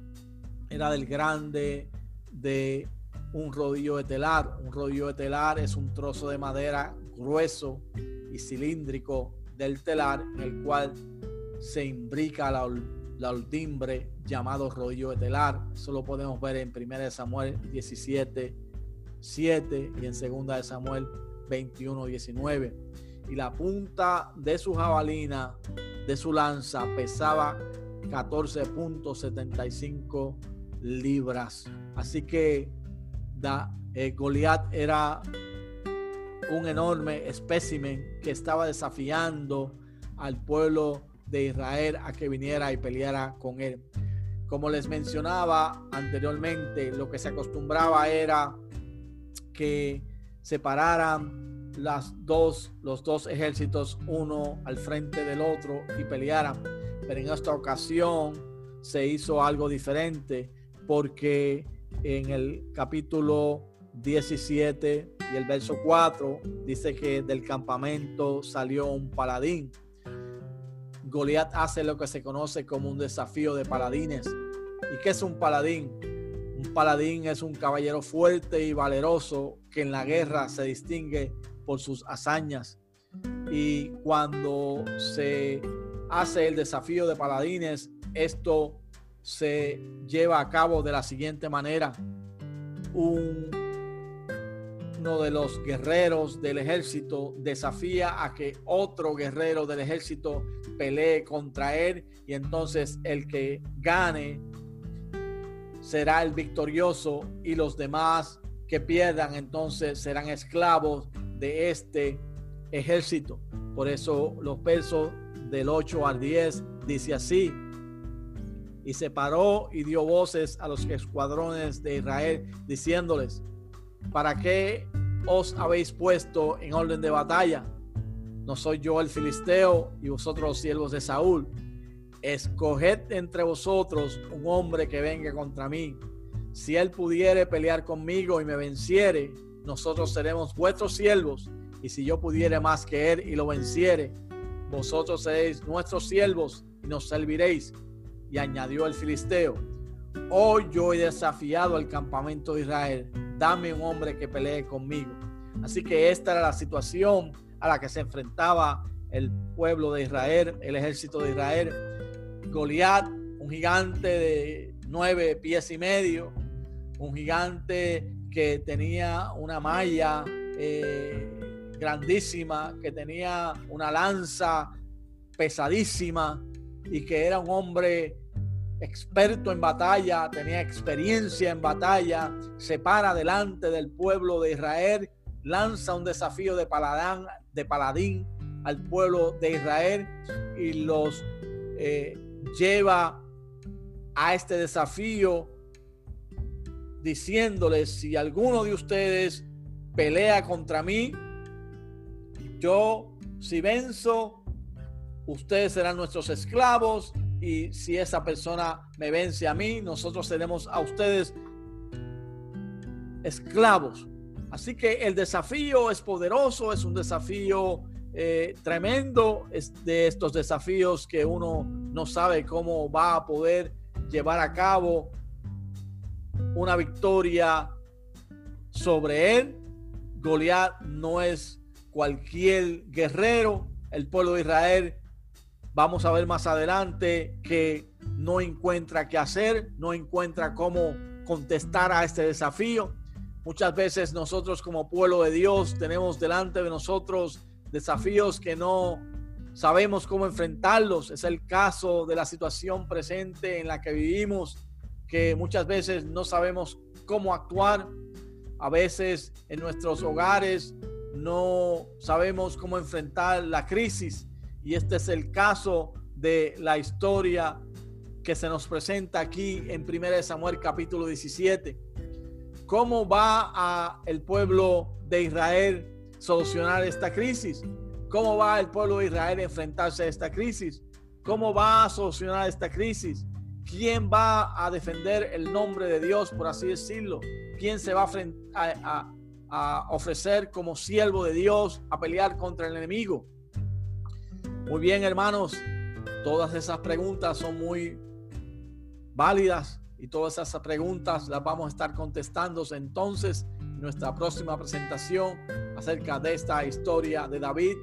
era del grande de un rodillo de telar. Un rodillo de telar es un trozo de madera grueso y cilíndrico del telar en el cual se imbrica la, la oldimbre llamado rodillo de telar. Eso lo podemos ver en 1 Samuel 17, 7 y en 2 Samuel 21, 19. Y la punta de su jabalina, de su lanza, pesaba 14.75 libras. Así que eh, Goliat era un enorme espécimen que estaba desafiando al pueblo de Israel a que viniera y peleara con él. Como les mencionaba anteriormente, lo que se acostumbraba era que separaran las dos, los dos ejércitos uno al frente del otro y pelearan. Pero en esta ocasión se hizo algo diferente porque en el capítulo 17 y el verso 4 dice que del campamento salió un paladín. Goliat hace lo que se conoce como un desafío de paladines. ¿Y qué es un paladín? Un paladín es un caballero fuerte y valeroso que en la guerra se distingue por sus hazañas. Y cuando se hace el desafío de paladines, esto se lleva a cabo de la siguiente manera. Un, uno de los guerreros del ejército desafía a que otro guerrero del ejército pelee contra él y entonces el que gane será el victorioso y los demás que pierdan entonces serán esclavos de este ejército. Por eso los versos del 8 al 10 dice así, y se paró y dio voces a los escuadrones de Israel, diciéndoles, ¿para qué os habéis puesto en orden de batalla? No soy yo el filisteo y vosotros los siervos de Saúl. Escoged entre vosotros un hombre que venga contra mí. Si él pudiere pelear conmigo y me venciere, nosotros seremos vuestros siervos. Y si yo pudiere más que él y lo venciere, vosotros seréis nuestros siervos y nos serviréis y añadió el filisteo, hoy yo he desafiado al campamento de Israel, dame un hombre que pelee conmigo. Así que esta era la situación a la que se enfrentaba el pueblo de Israel, el ejército de Israel. Goliat, un gigante de nueve pies y medio, un gigante que tenía una malla eh, grandísima, que tenía una lanza pesadísima y que era un hombre experto en batalla, tenía experiencia en batalla, se para delante del pueblo de Israel, lanza un desafío de de paladín al pueblo de Israel y los eh, lleva a este desafío diciéndoles si alguno de ustedes pelea contra mí, yo si venzo, ustedes serán nuestros esclavos y si esa persona me vence a mí, nosotros seremos a ustedes esclavos. Así que el desafío es poderoso, es un desafío eh, tremendo, es de estos desafíos que uno no sabe cómo va a poder llevar a cabo una victoria sobre él. Goliat no es cualquier guerrero. El pueblo de Israel Vamos a ver más adelante que no encuentra qué hacer, no encuentra cómo contestar a este desafío. Muchas veces nosotros como pueblo de Dios tenemos delante de nosotros desafíos que no sabemos cómo enfrentarlos. Es el caso de la situación presente en la que vivimos, que muchas veces no sabemos cómo actuar. A veces en nuestros hogares no sabemos cómo enfrentar la crisis. Y este es el caso de la historia que se nos presenta aquí en 1 Samuel capítulo 17. ¿Cómo va a el pueblo de Israel solucionar esta crisis? ¿Cómo va el pueblo de Israel a enfrentarse a esta crisis? ¿Cómo va a solucionar esta crisis? ¿Quién va a defender el nombre de Dios, por así decirlo? ¿Quién se va a, a ofrecer como siervo de Dios a pelear contra el enemigo? Muy bien, hermanos, todas esas preguntas son muy válidas y todas esas preguntas las vamos a estar contestando entonces en nuestra próxima presentación acerca de esta historia de David,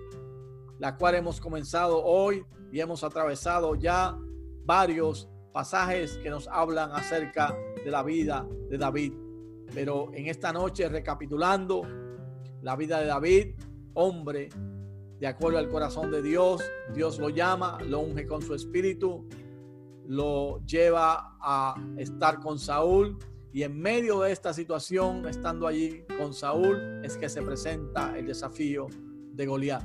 la cual hemos comenzado hoy y hemos atravesado ya varios pasajes que nos hablan acerca de la vida de David. Pero en esta noche, recapitulando la vida de David, hombre de acuerdo al corazón de Dios. Dios lo llama, lo unge con su espíritu, lo lleva a estar con Saúl y en medio de esta situación, estando allí con Saúl, es que se presenta el desafío de Goliat.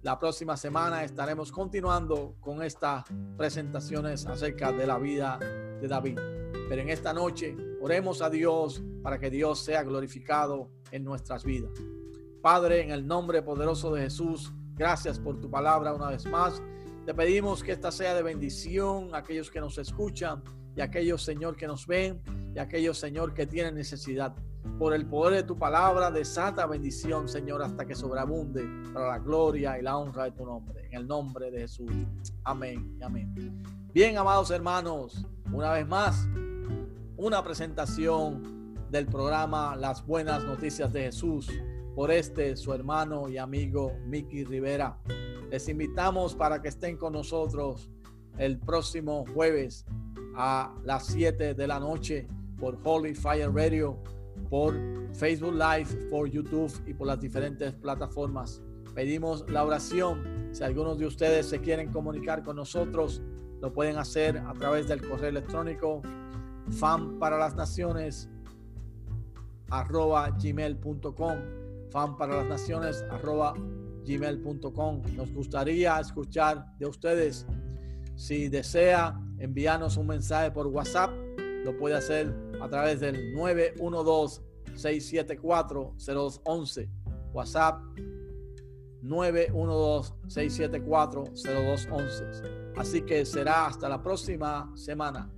La próxima semana estaremos continuando con estas presentaciones acerca de la vida de David. Pero en esta noche oremos a Dios para que Dios sea glorificado en nuestras vidas. Padre, en el nombre poderoso de Jesús, gracias por tu palabra una vez más. Te pedimos que esta sea de bendición a aquellos que nos escuchan y a aquellos, Señor, que nos ven y a aquellos, Señor, que tienen necesidad. Por el poder de tu palabra, desata bendición, Señor, hasta que sobreabunde para la gloria y la honra de tu nombre. En el nombre de Jesús. Amén amén. Bien, amados hermanos, una vez más, una presentación del programa Las Buenas Noticias de Jesús por este su hermano y amigo Mickey Rivera. Les invitamos para que estén con nosotros el próximo jueves a las 7 de la noche por Holy Fire Radio, por Facebook Live, por YouTube y por las diferentes plataformas. Pedimos la oración. Si algunos de ustedes se quieren comunicar con nosotros, lo pueden hacer a través del correo electrónico fan para las naciones arroba gmail.com fan para las naciones arroba nos gustaría escuchar de ustedes. Si desea enviarnos un mensaje por whatsapp. Lo puede hacer a través del 912 674 0211 whatsapp 912 674 0211 así que será hasta la próxima semana.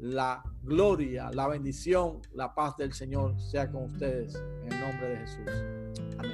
La gloria, la bendición, la paz del Señor sea con ustedes en el nombre de Jesús. 他们